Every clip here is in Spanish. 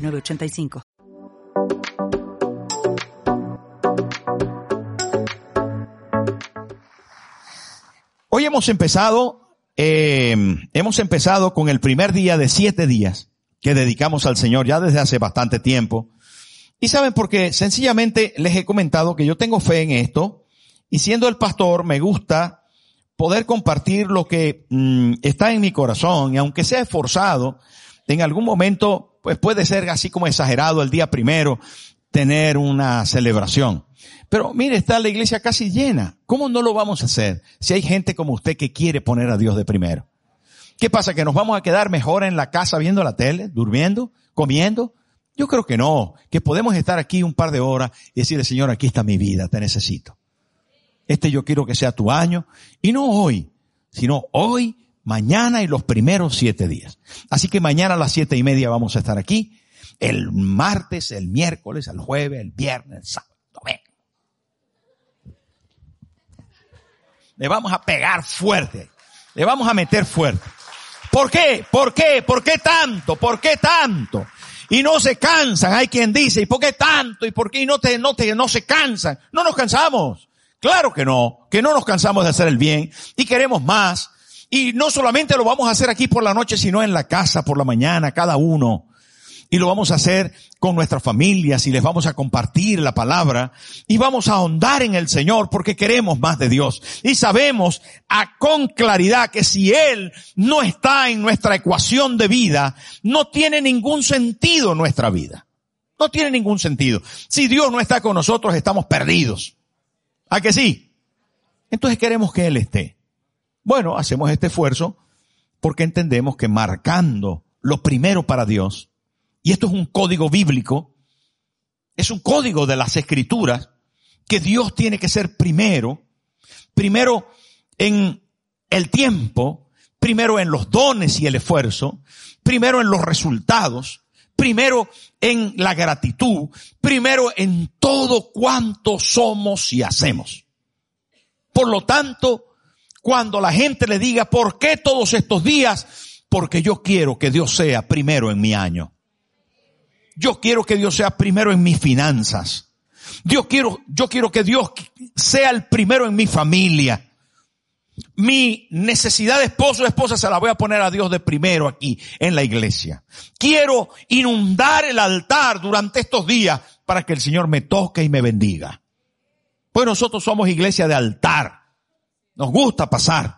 906985. Hoy hemos empezado, eh, hemos empezado con el primer día de siete días que dedicamos al Señor ya desde hace bastante tiempo. Y saben por qué? Sencillamente les he comentado que yo tengo fe en esto y siendo el pastor me gusta poder compartir lo que mm, está en mi corazón y aunque sea esforzado, en algún momento pues puede ser así como exagerado el día primero tener una celebración. Pero mire, está la iglesia casi llena. ¿Cómo no lo vamos a hacer si hay gente como usted que quiere poner a Dios de primero? ¿Qué pasa? ¿Que nos vamos a quedar mejor en la casa viendo la tele, durmiendo, comiendo? Yo creo que no, que podemos estar aquí un par de horas y decirle, Señor, aquí está mi vida, te necesito. Este yo quiero que sea tu año, y no hoy, sino hoy, mañana y los primeros siete días. Así que mañana a las siete y media vamos a estar aquí, el martes, el miércoles, el jueves, el viernes, el sábado. Le vamos a pegar fuerte, le vamos a meter fuerte. ¿Por qué? ¿Por qué? ¿Por qué tanto? ¿Por qué tanto? Y no se cansan. Hay quien dice, ¿y por qué tanto? ¿Y por qué no te, no te, no se cansan? No nos cansamos. Claro que no, que no nos cansamos de hacer el bien y queremos más. Y no solamente lo vamos a hacer aquí por la noche, sino en la casa por la mañana, cada uno. Y lo vamos a hacer con nuestras familias y les vamos a compartir la palabra y vamos a ahondar en el Señor porque queremos más de Dios. Y sabemos a, con claridad que si Él no está en nuestra ecuación de vida, no tiene ningún sentido nuestra vida. No tiene ningún sentido. Si Dios no está con nosotros, estamos perdidos. ¿A que sí? Entonces queremos que Él esté. Bueno, hacemos este esfuerzo porque entendemos que marcando lo primero para Dios, y esto es un código bíblico, es un código de las escrituras, que Dios tiene que ser primero, primero en el tiempo, primero en los dones y el esfuerzo, primero en los resultados, primero en la gratitud, primero en todo cuanto somos y hacemos. Por lo tanto, cuando la gente le diga, ¿por qué todos estos días? Porque yo quiero que Dios sea primero en mi año. Yo quiero que Dios sea primero en mis finanzas. Dios quiero, yo quiero que Dios sea el primero en mi familia. Mi necesidad de esposo o esposa se la voy a poner a Dios de primero aquí en la iglesia. Quiero inundar el altar durante estos días para que el Señor me toque y me bendiga. Pues nosotros somos iglesia de altar. Nos gusta pasar.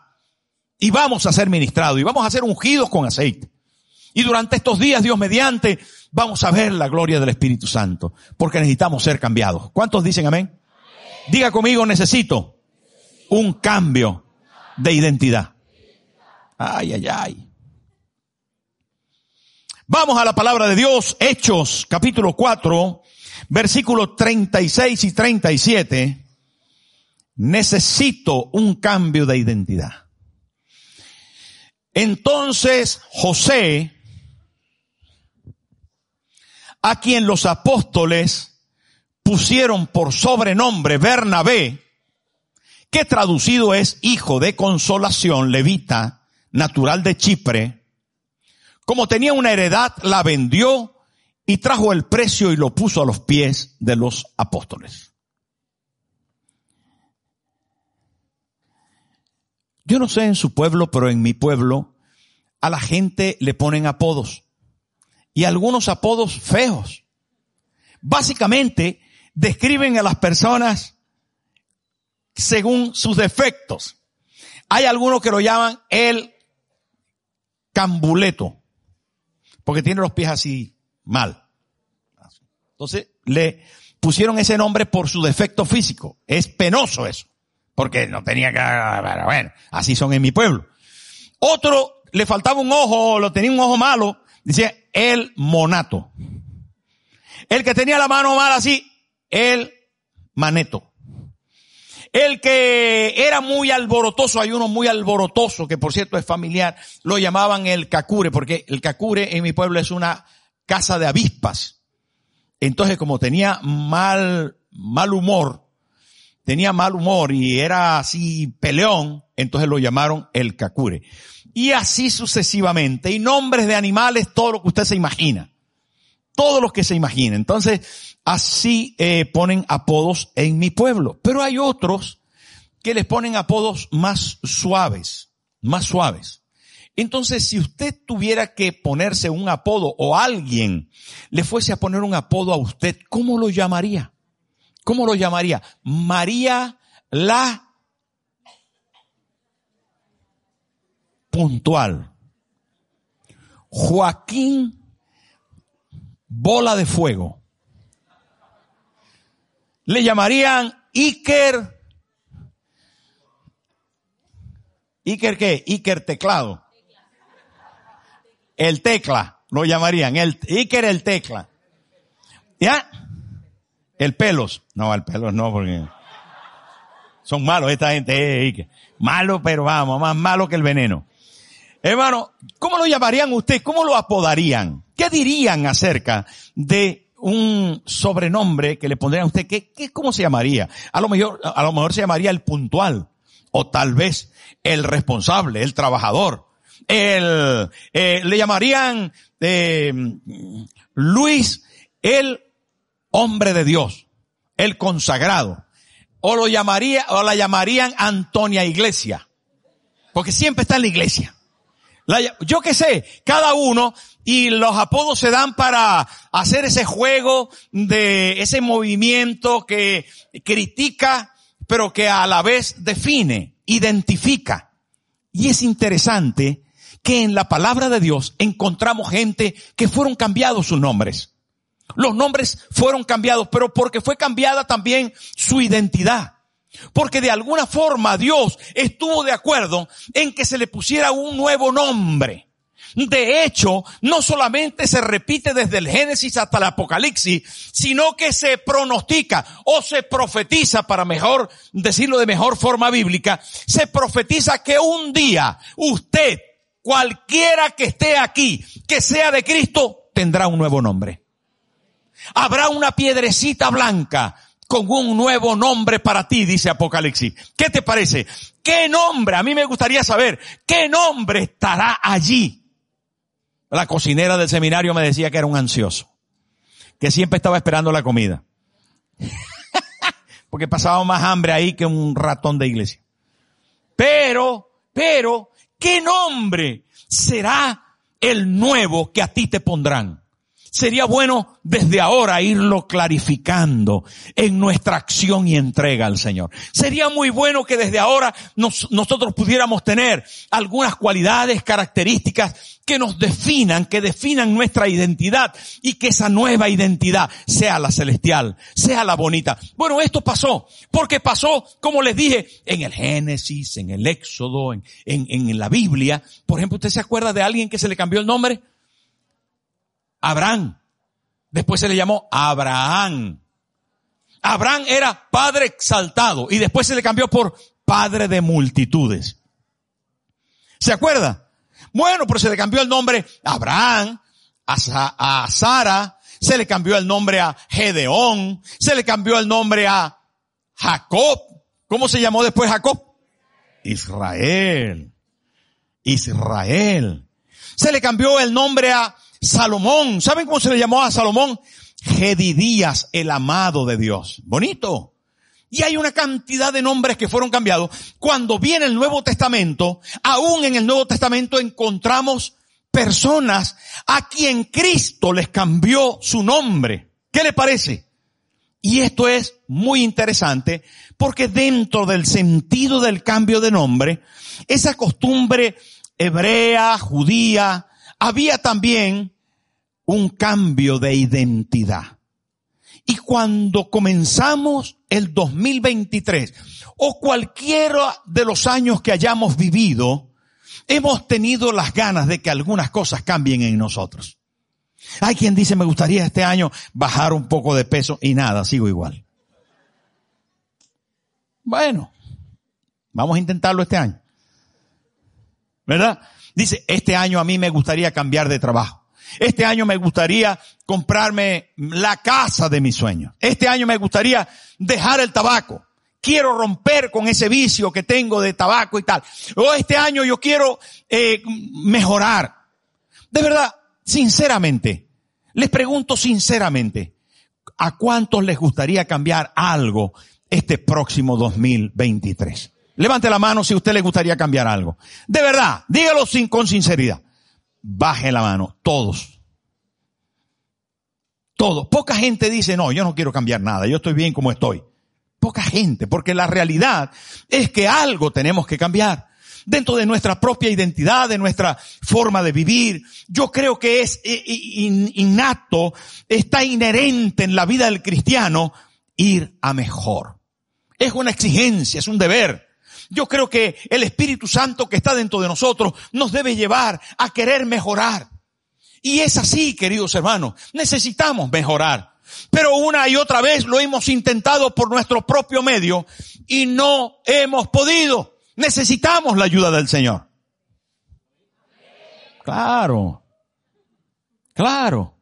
Y vamos a ser ministrados y vamos a ser ungidos con aceite. Y durante estos días, Dios mediante, vamos a ver la gloria del Espíritu Santo, porque necesitamos ser cambiados. ¿Cuántos dicen amén? Diga conmigo, necesito un cambio de identidad. Ay, ay, ay. Vamos a la palabra de Dios, Hechos, capítulo 4, versículos 36 y 37. Necesito un cambio de identidad. Entonces José, a quien los apóstoles pusieron por sobrenombre Bernabé, que traducido es hijo de consolación, levita, natural de Chipre, como tenía una heredad, la vendió y trajo el precio y lo puso a los pies de los apóstoles. Yo no sé en su pueblo, pero en mi pueblo a la gente le ponen apodos y algunos apodos feos. Básicamente describen a las personas según sus defectos. Hay algunos que lo llaman el cambuleto, porque tiene los pies así mal. Entonces le pusieron ese nombre por su defecto físico. Es penoso eso, porque no tenía que, bueno, así son en mi pueblo. Otro le faltaba un ojo, lo tenía un ojo malo, Dice el monato. El que tenía la mano mal así, el maneto. El que era muy alborotoso, hay uno muy alborotoso, que por cierto es familiar, lo llamaban el cacure, porque el cacure en mi pueblo es una casa de avispas. Entonces, como tenía mal, mal humor, tenía mal humor y era así peleón, entonces lo llamaron el cacure. Y así sucesivamente. Y nombres de animales, todo lo que usted se imagina. Todo lo que se imagina. Entonces, así eh, ponen apodos en mi pueblo. Pero hay otros que les ponen apodos más suaves, más suaves. Entonces, si usted tuviera que ponerse un apodo o alguien le fuese a poner un apodo a usted, ¿cómo lo llamaría? ¿Cómo lo llamaría? María la puntual. Joaquín bola de fuego. Le llamarían Iker. ¿Iker qué? Iker teclado. El tecla, lo llamarían. El, Iker el tecla. ¿Ya? El pelos. No, el pelos no, porque son malos esta gente. Eh. Malo, pero vamos, más malo que el veneno. Hermano, ¿cómo lo llamarían ustedes? ¿Cómo lo apodarían? ¿Qué dirían acerca de un sobrenombre que le pondrían a usted? ¿Qué, qué, cómo se llamaría? A lo mejor, a lo mejor se llamaría el puntual. O tal vez el responsable, el trabajador. El, eh, le llamarían eh, Luis el hombre de Dios, el consagrado. O lo llamaría, o la llamarían Antonia Iglesia. Porque siempre está en la iglesia yo qué sé, cada uno y los apodos se dan para hacer ese juego de ese movimiento que critica, pero que a la vez define, identifica. Y es interesante que en la palabra de Dios encontramos gente que fueron cambiados sus nombres. Los nombres fueron cambiados, pero porque fue cambiada también su identidad. Porque de alguna forma Dios estuvo de acuerdo en que se le pusiera un nuevo nombre. De hecho, no solamente se repite desde el Génesis hasta el Apocalipsis, sino que se pronostica o se profetiza, para mejor decirlo de mejor forma bíblica, se profetiza que un día usted, cualquiera que esté aquí, que sea de Cristo, tendrá un nuevo nombre. Habrá una piedrecita blanca con un nuevo nombre para ti, dice Apocalipsis. ¿Qué te parece? ¿Qué nombre? A mí me gustaría saber, ¿qué nombre estará allí? La cocinera del seminario me decía que era un ansioso, que siempre estaba esperando la comida. Porque pasaba más hambre ahí que un ratón de iglesia. Pero, pero, ¿qué nombre será el nuevo que a ti te pondrán? Sería bueno desde ahora irlo clarificando en nuestra acción y entrega al Señor. Sería muy bueno que desde ahora nosotros pudiéramos tener algunas cualidades, características que nos definan, que definan nuestra identidad y que esa nueva identidad sea la celestial, sea la bonita. Bueno, esto pasó, porque pasó, como les dije, en el Génesis, en el Éxodo, en, en, en la Biblia. Por ejemplo, ¿usted se acuerda de alguien que se le cambió el nombre? Abraham. Después se le llamó Abraham. Abraham era padre exaltado y después se le cambió por padre de multitudes. ¿Se acuerda? Bueno, pero se le cambió el nombre a Abraham, a, Sara, se le cambió el nombre a Gedeón, se le cambió el nombre a Jacob. ¿Cómo se llamó después Jacob? Israel. Israel. Se le cambió el nombre a Salomón, ¿saben cómo se le llamó a Salomón? Gedidías, el amado de Dios. Bonito. Y hay una cantidad de nombres que fueron cambiados. Cuando viene el Nuevo Testamento, aún en el Nuevo Testamento encontramos personas a quien Cristo les cambió su nombre. ¿Qué le parece? Y esto es muy interesante porque dentro del sentido del cambio de nombre, esa costumbre hebrea, judía, había también un cambio de identidad. Y cuando comenzamos el 2023 o cualquiera de los años que hayamos vivido, hemos tenido las ganas de que algunas cosas cambien en nosotros. Hay quien dice, me gustaría este año bajar un poco de peso y nada, sigo igual. Bueno, vamos a intentarlo este año. ¿Verdad? Dice, este año a mí me gustaría cambiar de trabajo. Este año me gustaría comprarme la casa de mis sueños. Este año me gustaría dejar el tabaco. Quiero romper con ese vicio que tengo de tabaco y tal. O este año yo quiero eh, mejorar. De verdad, sinceramente, les pregunto sinceramente, ¿a cuántos les gustaría cambiar algo este próximo 2023? Levante la mano si a usted le gustaría cambiar algo. De verdad, dígalo sin, con sinceridad. Baje la mano, todos. Todos. Poca gente dice, no, yo no quiero cambiar nada, yo estoy bien como estoy. Poca gente, porque la realidad es que algo tenemos que cambiar dentro de nuestra propia identidad, de nuestra forma de vivir. Yo creo que es innato, está inherente en la vida del cristiano ir a mejor. Es una exigencia, es un deber. Yo creo que el Espíritu Santo que está dentro de nosotros nos debe llevar a querer mejorar. Y es así, queridos hermanos. Necesitamos mejorar. Pero una y otra vez lo hemos intentado por nuestro propio medio y no hemos podido. Necesitamos la ayuda del Señor. Claro. Claro.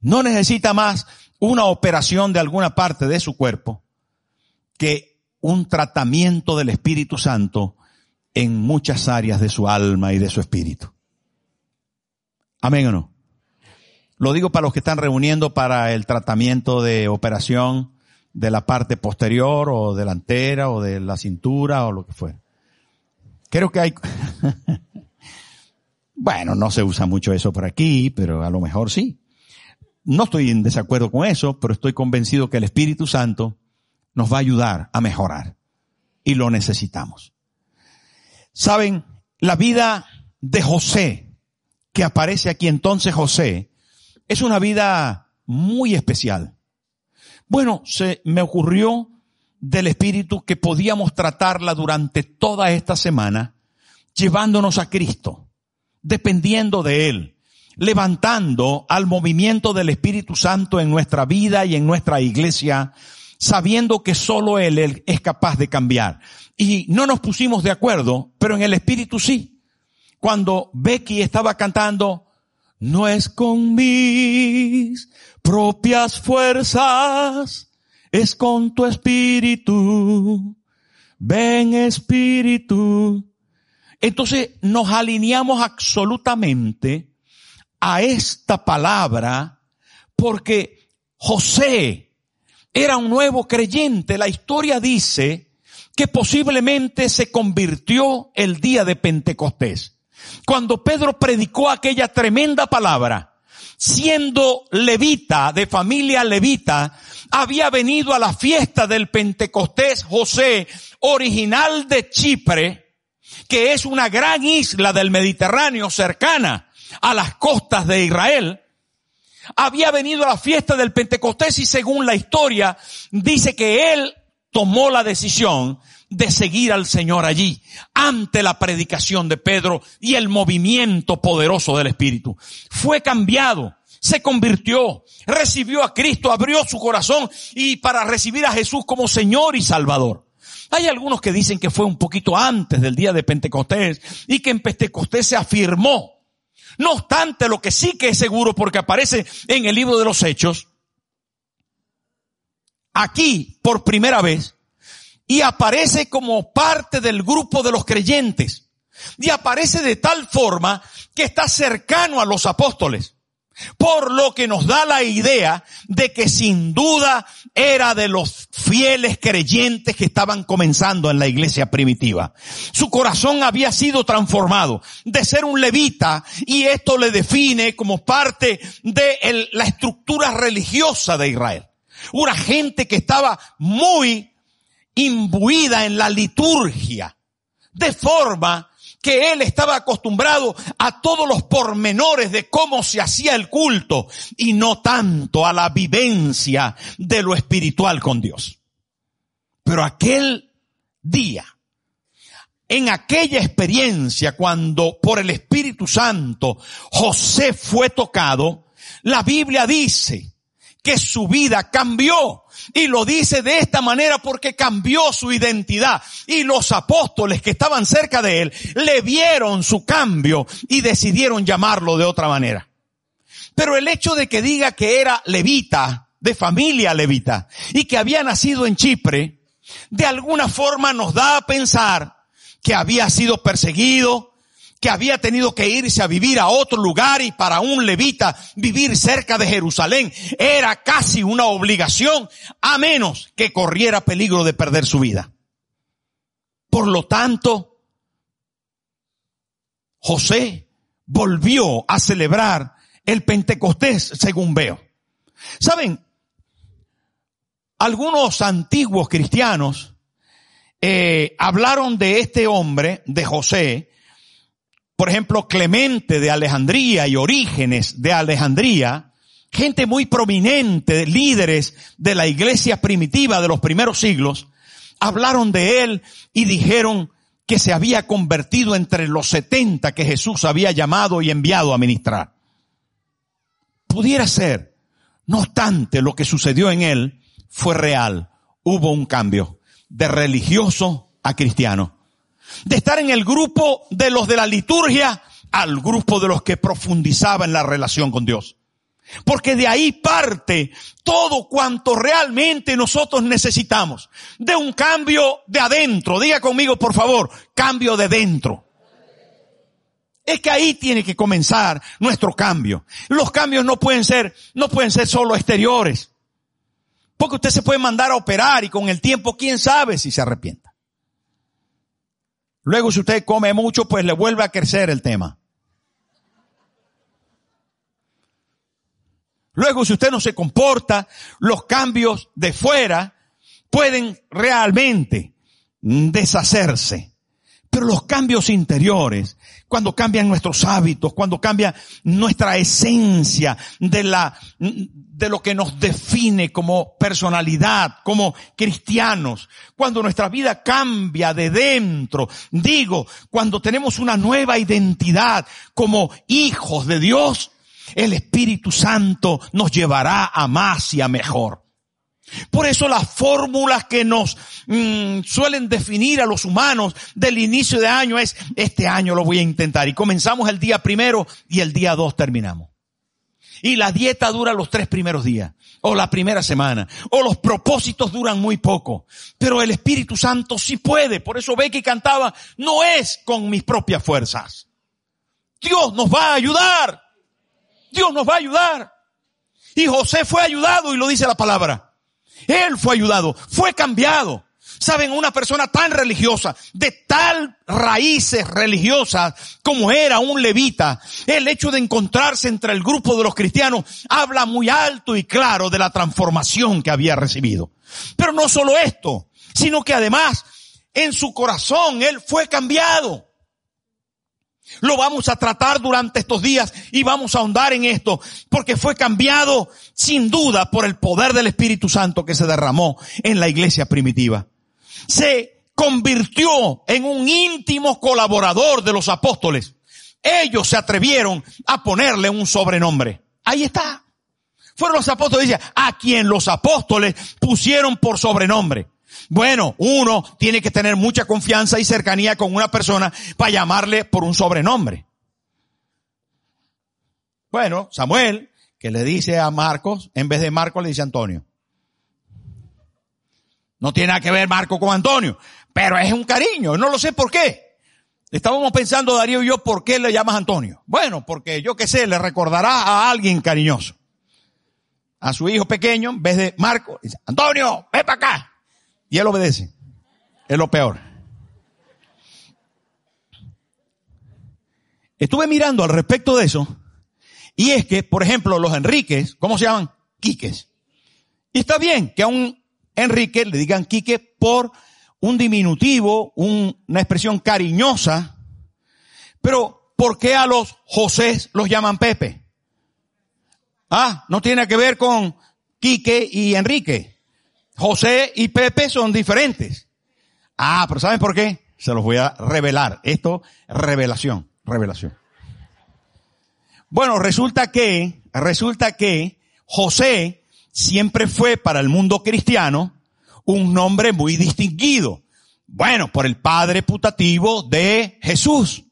No necesita más una operación de alguna parte de su cuerpo que un tratamiento del Espíritu Santo en muchas áreas de su alma y de su espíritu. Amén o no. Lo digo para los que están reuniendo para el tratamiento de operación de la parte posterior o delantera o de la cintura o lo que fuera. Creo que hay, bueno, no se usa mucho eso por aquí, pero a lo mejor sí. No estoy en desacuerdo con eso, pero estoy convencido que el Espíritu Santo nos va a ayudar a mejorar y lo necesitamos. Saben, la vida de José, que aparece aquí entonces José, es una vida muy especial. Bueno, se me ocurrió del Espíritu que podíamos tratarla durante toda esta semana, llevándonos a Cristo, dependiendo de Él, levantando al movimiento del Espíritu Santo en nuestra vida y en nuestra iglesia, sabiendo que solo Él, es capaz de cambiar. Y no nos pusimos de acuerdo, pero en el Espíritu sí. Cuando Becky estaba cantando, no es con mis propias fuerzas, es con tu espíritu. Ven espíritu. Entonces nos alineamos absolutamente a esta palabra porque José era un nuevo creyente. La historia dice que posiblemente se convirtió el día de Pentecostés. Cuando Pedro predicó aquella tremenda palabra, siendo levita, de familia levita, había venido a la fiesta del Pentecostés José, original de Chipre, que es una gran isla del Mediterráneo cercana a las costas de Israel, había venido a la fiesta del Pentecostés y según la historia dice que él tomó la decisión de seguir al Señor allí, ante la predicación de Pedro y el movimiento poderoso del Espíritu. Fue cambiado, se convirtió, recibió a Cristo, abrió su corazón y para recibir a Jesús como Señor y Salvador. Hay algunos que dicen que fue un poquito antes del día de Pentecostés y que en Pentecostés se afirmó. No obstante, lo que sí que es seguro porque aparece en el libro de los Hechos, aquí por primera vez, y aparece como parte del grupo de los creyentes. Y aparece de tal forma que está cercano a los apóstoles. Por lo que nos da la idea de que sin duda era de los fieles creyentes que estaban comenzando en la iglesia primitiva. Su corazón había sido transformado de ser un levita y esto le define como parte de la estructura religiosa de Israel. Una gente que estaba muy imbuida en la liturgia, de forma que él estaba acostumbrado a todos los pormenores de cómo se hacía el culto y no tanto a la vivencia de lo espiritual con Dios. Pero aquel día, en aquella experiencia cuando por el Espíritu Santo José fue tocado, la Biblia dice que su vida cambió. Y lo dice de esta manera porque cambió su identidad. Y los apóstoles que estaban cerca de él le vieron su cambio y decidieron llamarlo de otra manera. Pero el hecho de que diga que era levita, de familia levita, y que había nacido en Chipre, de alguna forma nos da a pensar que había sido perseguido, que había tenido que irse a vivir a otro lugar y para un levita vivir cerca de Jerusalén era casi una obligación, a menos que corriera peligro de perder su vida. Por lo tanto, José volvió a celebrar el Pentecostés, según veo. Saben, algunos antiguos cristianos eh, hablaron de este hombre, de José, por ejemplo, Clemente de Alejandría y Orígenes de Alejandría, gente muy prominente, líderes de la iglesia primitiva de los primeros siglos, hablaron de él y dijeron que se había convertido entre los setenta que Jesús había llamado y enviado a ministrar. Pudiera ser, no obstante, lo que sucedió en él fue real. Hubo un cambio de religioso a cristiano de estar en el grupo de los de la liturgia al grupo de los que profundizaba en la relación con Dios. Porque de ahí parte todo cuanto realmente nosotros necesitamos. De un cambio de adentro. Diga conmigo, por favor, cambio de dentro. Es que ahí tiene que comenzar nuestro cambio. Los cambios no pueden ser, no pueden ser solo exteriores. Porque usted se puede mandar a operar y con el tiempo, quién sabe si se arrepienta. Luego si usted come mucho, pues le vuelve a crecer el tema. Luego si usted no se comporta, los cambios de fuera pueden realmente deshacerse. Pero los cambios interiores, cuando cambian nuestros hábitos, cuando cambia nuestra esencia de la, de lo que nos define como personalidad, como cristianos, cuando nuestra vida cambia de dentro, digo, cuando tenemos una nueva identidad como hijos de Dios, el Espíritu Santo nos llevará a más y a mejor. Por eso las fórmulas que nos mm, suelen definir a los humanos del inicio de año es, este año lo voy a intentar. Y comenzamos el día primero y el día dos terminamos. Y la dieta dura los tres primeros días, o la primera semana, o los propósitos duran muy poco. Pero el Espíritu Santo sí puede. Por eso que cantaba, no es con mis propias fuerzas. Dios nos va a ayudar. Dios nos va a ayudar. Y José fue ayudado y lo dice la palabra. Él fue ayudado, fue cambiado. Saben, una persona tan religiosa, de tal raíces religiosas como era un levita, el hecho de encontrarse entre el grupo de los cristianos habla muy alto y claro de la transformación que había recibido. Pero no solo esto, sino que además en su corazón él fue cambiado. Lo vamos a tratar durante estos días y vamos a ahondar en esto porque fue cambiado sin duda por el poder del Espíritu Santo que se derramó en la iglesia primitiva. Se convirtió en un íntimo colaborador de los apóstoles. Ellos se atrevieron a ponerle un sobrenombre. Ahí está. Fueron los apóstoles, a quien los apóstoles pusieron por sobrenombre. Bueno, uno tiene que tener mucha confianza y cercanía con una persona para llamarle por un sobrenombre. Bueno, Samuel, que le dice a Marcos, en vez de Marcos le dice Antonio. No tiene nada que ver Marco con Antonio, pero es un cariño, no lo sé por qué. Estábamos pensando Darío y yo, ¿por qué le llamas Antonio? Bueno, porque yo qué sé, le recordará a alguien cariñoso. A su hijo pequeño, en vez de Marco, dice, Antonio, ven para acá. Y él obedece. Es lo peor. Estuve mirando al respecto de eso. Y es que, por ejemplo, los Enriques, ¿cómo se llaman? Quiques. Y está bien que a un Enrique le digan Quique por un diminutivo, una expresión cariñosa. Pero, ¿por qué a los José los llaman Pepe? Ah, no tiene que ver con Quique y Enrique. José y Pepe son diferentes. Ah, pero ¿saben por qué? Se los voy a revelar. Esto, revelación, revelación. Bueno, resulta que, resulta que José siempre fue para el mundo cristiano un nombre muy distinguido. Bueno, por el padre putativo de Jesús.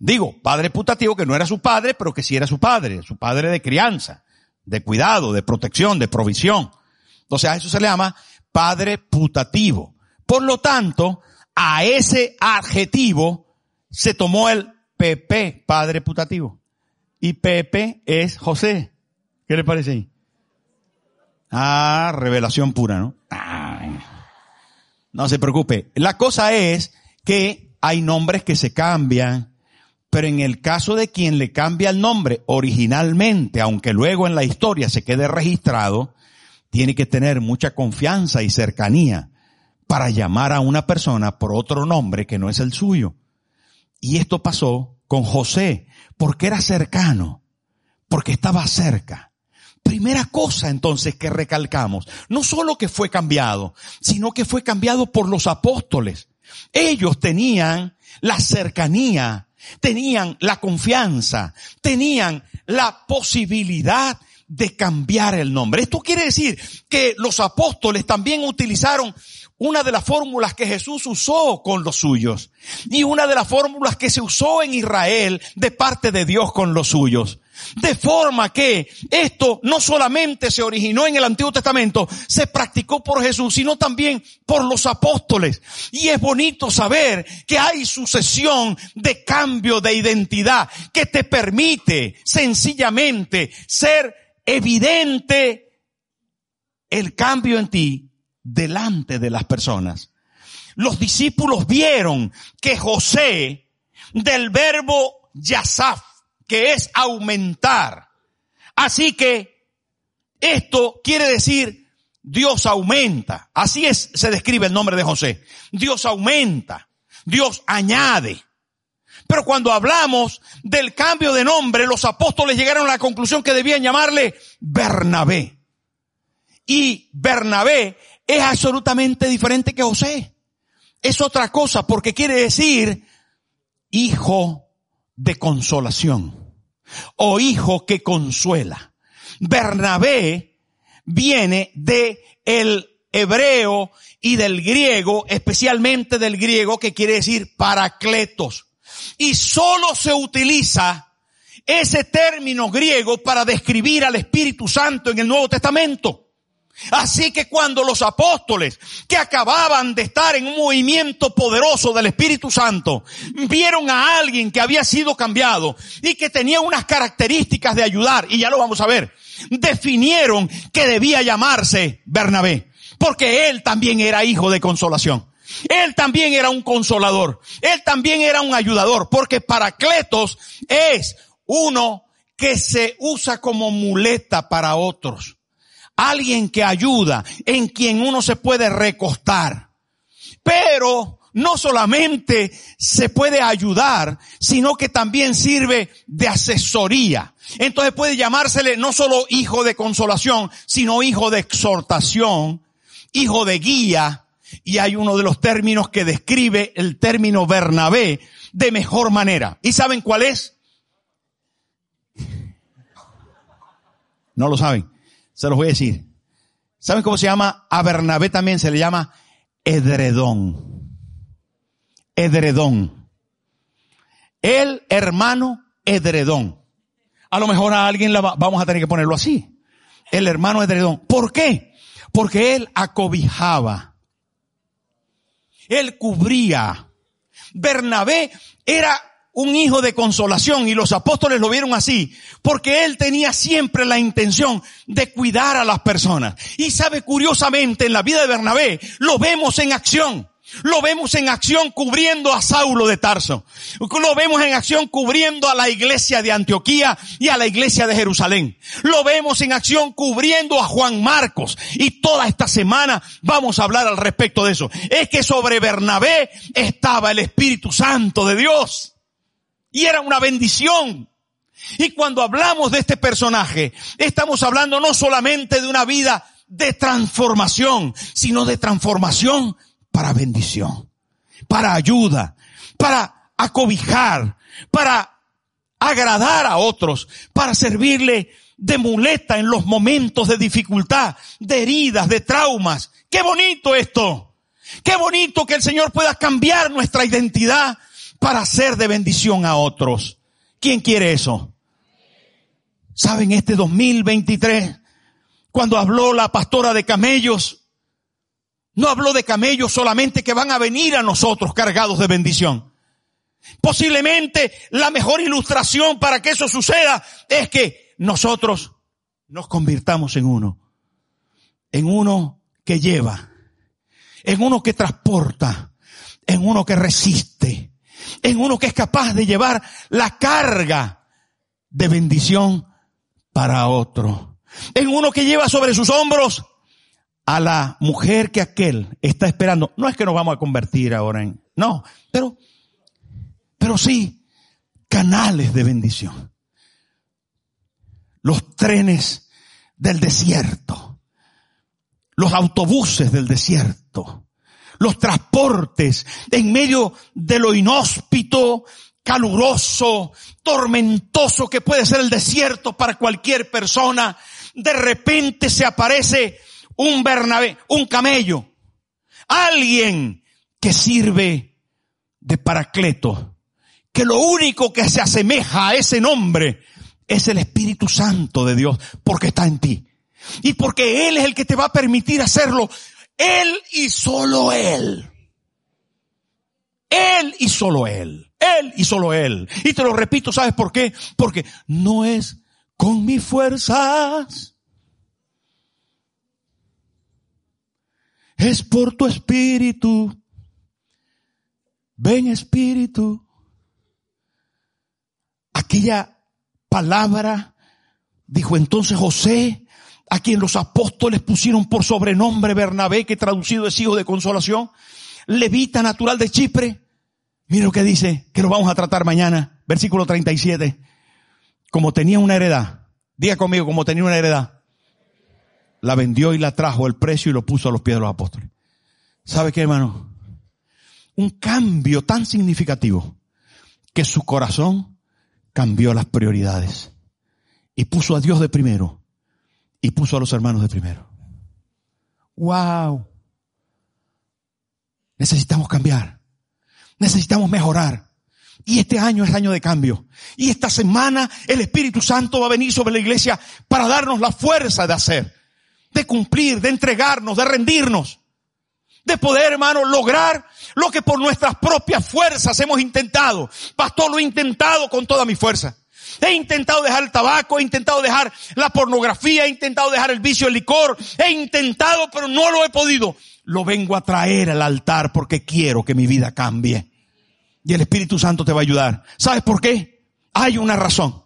Digo, padre putativo que no era su padre, pero que sí era su padre, su padre de crianza, de cuidado, de protección, de provisión. Entonces a eso se le llama padre putativo. Por lo tanto, a ese adjetivo se tomó el PP, padre putativo. Y Pepe es José. ¿Qué le parece ahí? Ah, revelación pura, ¿no? no se preocupe. La cosa es que hay nombres que se cambian, pero en el caso de quien le cambia el nombre originalmente, aunque luego en la historia se quede registrado, tiene que tener mucha confianza y cercanía para llamar a una persona por otro nombre que no es el suyo. Y esto pasó con José, porque era cercano, porque estaba cerca. Primera cosa entonces que recalcamos, no solo que fue cambiado, sino que fue cambiado por los apóstoles. Ellos tenían la cercanía, tenían la confianza, tenían la posibilidad de cambiar el nombre. Esto quiere decir que los apóstoles también utilizaron una de las fórmulas que Jesús usó con los suyos y una de las fórmulas que se usó en Israel de parte de Dios con los suyos. De forma que esto no solamente se originó en el Antiguo Testamento, se practicó por Jesús, sino también por los apóstoles. Y es bonito saber que hay sucesión de cambio de identidad que te permite sencillamente ser evidente el cambio en ti delante de las personas. Los discípulos vieron que José, del verbo yasaf, que es aumentar, así que esto quiere decir Dios aumenta. Así es, se describe el nombre de José. Dios aumenta. Dios añade. Pero cuando hablamos del cambio de nombre, los apóstoles llegaron a la conclusión que debían llamarle Bernabé. Y Bernabé es absolutamente diferente que José. Es otra cosa porque quiere decir hijo de consolación o hijo que consuela. Bernabé viene de el hebreo y del griego, especialmente del griego que quiere decir paracletos. Y solo se utiliza ese término griego para describir al Espíritu Santo en el Nuevo Testamento. Así que cuando los apóstoles, que acababan de estar en un movimiento poderoso del Espíritu Santo, vieron a alguien que había sido cambiado y que tenía unas características de ayudar, y ya lo vamos a ver, definieron que debía llamarse Bernabé, porque él también era hijo de consolación. Él también era un consolador. Él también era un ayudador, porque Paracletos es uno que se usa como muleta para otros alguien que ayuda, en quien uno se puede recostar. Pero no solamente se puede ayudar, sino que también sirve de asesoría. Entonces puede llamársele no solo hijo de consolación, sino hijo de exhortación, hijo de guía, y hay uno de los términos que describe el término Bernabé de mejor manera. ¿Y saben cuál es? No lo saben. Se los voy a decir. ¿Saben cómo se llama? A Bernabé también se le llama edredón. Edredón. El hermano edredón. A lo mejor a alguien la vamos a tener que ponerlo así. El hermano edredón. ¿Por qué? Porque él acobijaba. Él cubría. Bernabé era un hijo de consolación y los apóstoles lo vieron así, porque él tenía siempre la intención de cuidar a las personas. Y sabe, curiosamente, en la vida de Bernabé, lo vemos en acción. Lo vemos en acción cubriendo a Saulo de Tarso. Lo vemos en acción cubriendo a la iglesia de Antioquía y a la iglesia de Jerusalén. Lo vemos en acción cubriendo a Juan Marcos. Y toda esta semana vamos a hablar al respecto de eso. Es que sobre Bernabé estaba el Espíritu Santo de Dios. Y era una bendición. Y cuando hablamos de este personaje, estamos hablando no solamente de una vida de transformación, sino de transformación para bendición. para ayuda, para acobijar, para agradar a otros, para servirle de muleta en los momentos de dificultad, de heridas, de traumas. Qué bonito esto. Qué bonito que el Señor pueda cambiar nuestra identidad para ser de bendición a otros. ¿Quién quiere eso? ¿Saben este 2023? Cuando habló la pastora de camellos, no habló de camellos solamente que van a venir a nosotros cargados de bendición. Posiblemente la mejor ilustración para que eso suceda es que nosotros nos convirtamos en uno. En uno que lleva. En uno que transporta. En uno que resiste. En uno que es capaz de llevar la carga de bendición para otro. En uno que lleva sobre sus hombros a la mujer que aquel está esperando. No es que nos vamos a convertir ahora en, no, pero, pero sí, canales de bendición. Los trenes del desierto. Los autobuses del desierto. Los transportes en medio de lo inhóspito, caluroso, tormentoso que puede ser el desierto para cualquier persona. De repente se aparece un Bernabé, un camello, alguien que sirve de paracleto, que lo único que se asemeja a ese nombre es el Espíritu Santo de Dios, porque está en ti. Y porque Él es el que te va a permitir hacerlo. Él y solo Él. Él y solo Él. Él y solo Él. Y te lo repito, ¿sabes por qué? Porque no es con mis fuerzas es por tu espíritu. Ven espíritu. Aquella palabra, dijo entonces José, a quien los apóstoles pusieron por sobrenombre Bernabé, que traducido es hijo de consolación, levita natural de Chipre. Mira lo que dice, que lo vamos a tratar mañana, versículo 37. Como tenía una heredad, diga conmigo, como tenía una heredad, la vendió y la trajo el precio y lo puso a los pies de los apóstoles. ¿Sabe qué, hermano? Un cambio tan significativo que su corazón cambió las prioridades y puso a Dios de primero y puso a los hermanos de primero. Wow. Necesitamos cambiar. Necesitamos mejorar. Y este año es año de cambio. Y esta semana el Espíritu Santo va a venir sobre la iglesia para darnos la fuerza de hacer de cumplir, de entregarnos, de rendirnos, de poder, hermano, lograr lo que por nuestras propias fuerzas hemos intentado. Pastor, lo he intentado con toda mi fuerza. He intentado dejar el tabaco, he intentado dejar la pornografía, he intentado dejar el vicio del licor, he intentado, pero no lo he podido. Lo vengo a traer al altar porque quiero que mi vida cambie. Y el Espíritu Santo te va a ayudar. ¿Sabes por qué? Hay una razón.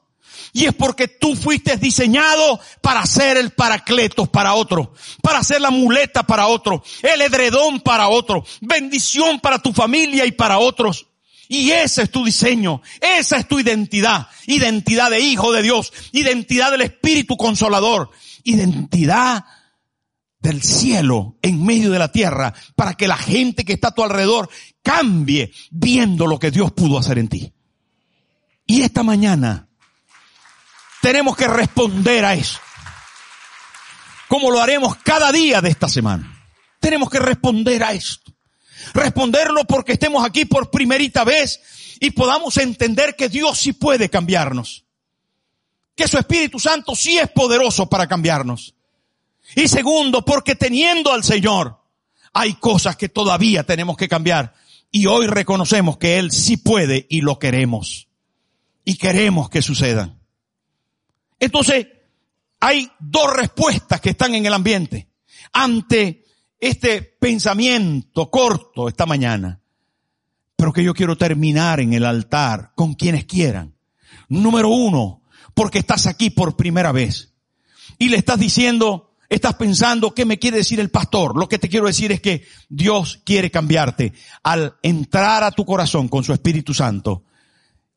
Y es porque tú fuiste diseñado para ser el paracletos para otro, para ser la muleta para otro, el edredón para otro, bendición para tu familia y para otros. Y ese es tu diseño, esa es tu identidad, identidad de hijo de Dios, identidad del Espíritu Consolador, identidad del cielo en medio de la tierra para que la gente que está a tu alrededor cambie viendo lo que Dios pudo hacer en ti. Y esta mañana tenemos que responder a eso. Como lo haremos cada día de esta semana. Tenemos que responder a esto. Responderlo porque estemos aquí por primerita vez y podamos entender que Dios sí puede cambiarnos. Que su Espíritu Santo sí es poderoso para cambiarnos. Y segundo, porque teniendo al Señor, hay cosas que todavía tenemos que cambiar. Y hoy reconocemos que Él sí puede y lo queremos. Y queremos que sucedan. Entonces, hay dos respuestas que están en el ambiente ante este pensamiento corto esta mañana, pero que yo quiero terminar en el altar con quienes quieran. Número uno, porque estás aquí por primera vez y le estás diciendo, estás pensando, ¿qué me quiere decir el pastor? Lo que te quiero decir es que Dios quiere cambiarte al entrar a tu corazón con su Espíritu Santo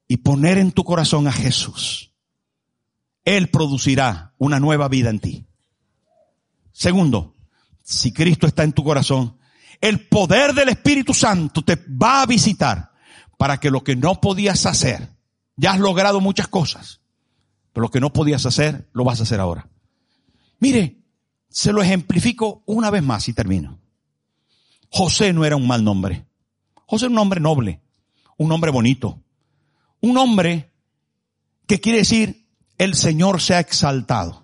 y poner en tu corazón a Jesús él producirá una nueva vida en ti. Segundo, si Cristo está en tu corazón, el poder del Espíritu Santo te va a visitar para que lo que no podías hacer, ya has logrado muchas cosas, pero lo que no podías hacer, lo vas a hacer ahora. Mire, se lo ejemplifico una vez más y termino. José no era un mal nombre. José era un hombre noble, un hombre bonito, un hombre que quiere decir el Señor se ha exaltado.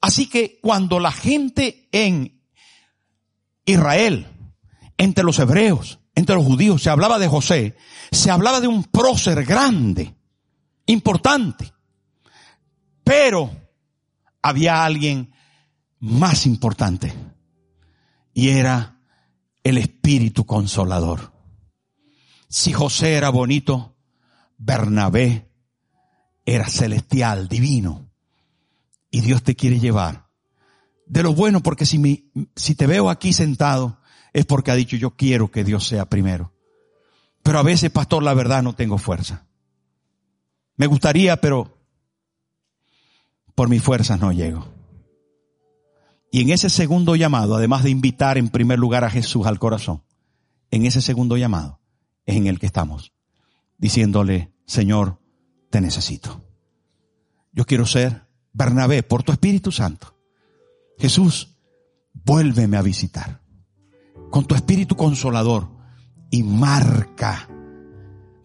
Así que cuando la gente en Israel, entre los hebreos, entre los judíos, se hablaba de José, se hablaba de un prócer grande, importante. Pero había alguien más importante y era el espíritu consolador. Si José era bonito, Bernabé era celestial, divino. Y Dios te quiere llevar de lo bueno, porque si, mi, si te veo aquí sentado, es porque ha dicho yo quiero que Dios sea primero. Pero a veces, pastor, la verdad no tengo fuerza. Me gustaría, pero por mis fuerzas no llego. Y en ese segundo llamado, además de invitar en primer lugar a Jesús al corazón, en ese segundo llamado es en el que estamos, diciéndole, Señor, te necesito. Yo quiero ser Bernabé por tu Espíritu Santo. Jesús, vuélveme a visitar con tu Espíritu Consolador y marca,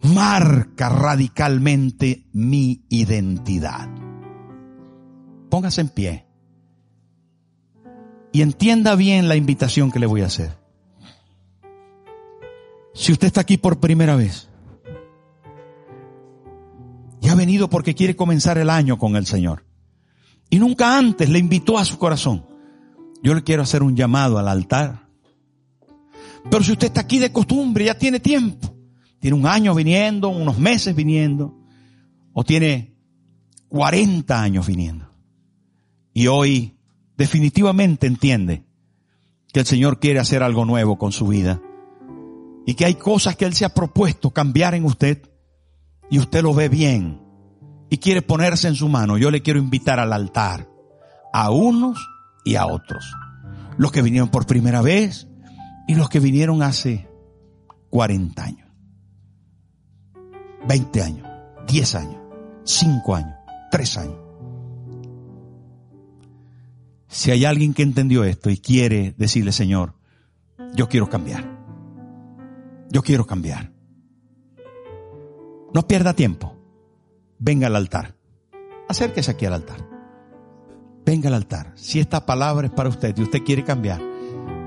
marca radicalmente mi identidad. Póngase en pie y entienda bien la invitación que le voy a hacer. Si usted está aquí por primera vez y ha venido porque quiere comenzar el año con el Señor. Y nunca antes le invitó a su corazón, yo le quiero hacer un llamado al altar. Pero si usted está aquí de costumbre, ya tiene tiempo, tiene un año viniendo, unos meses viniendo, o tiene 40 años viniendo, y hoy definitivamente entiende que el Señor quiere hacer algo nuevo con su vida, y que hay cosas que Él se ha propuesto cambiar en usted, y usted lo ve bien, y quiere ponerse en su mano, yo le quiero invitar al altar a unos y a otros. Los que vinieron por primera vez y los que vinieron hace 40 años, 20 años, 10 años, 5 años, 3 años. Si hay alguien que entendió esto y quiere decirle, Señor, yo quiero cambiar. Yo quiero cambiar. No pierda tiempo. Venga al altar. Acérquese aquí al altar. Venga al altar. Si esta palabra es para usted y usted quiere cambiar,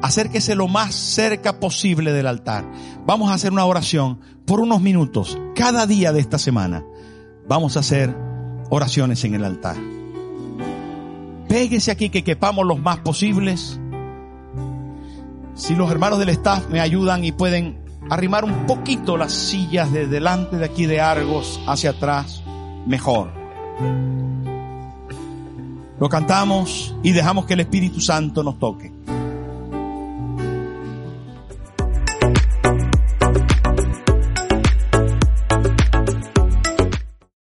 acérquese lo más cerca posible del altar. Vamos a hacer una oración por unos minutos cada día de esta semana. Vamos a hacer oraciones en el altar. Péguese aquí que quepamos los más posibles. Si los hermanos del staff me ayudan y pueden arrimar un poquito las sillas de delante de aquí de Argos hacia atrás, mejor. Lo cantamos y dejamos que el Espíritu Santo nos toque.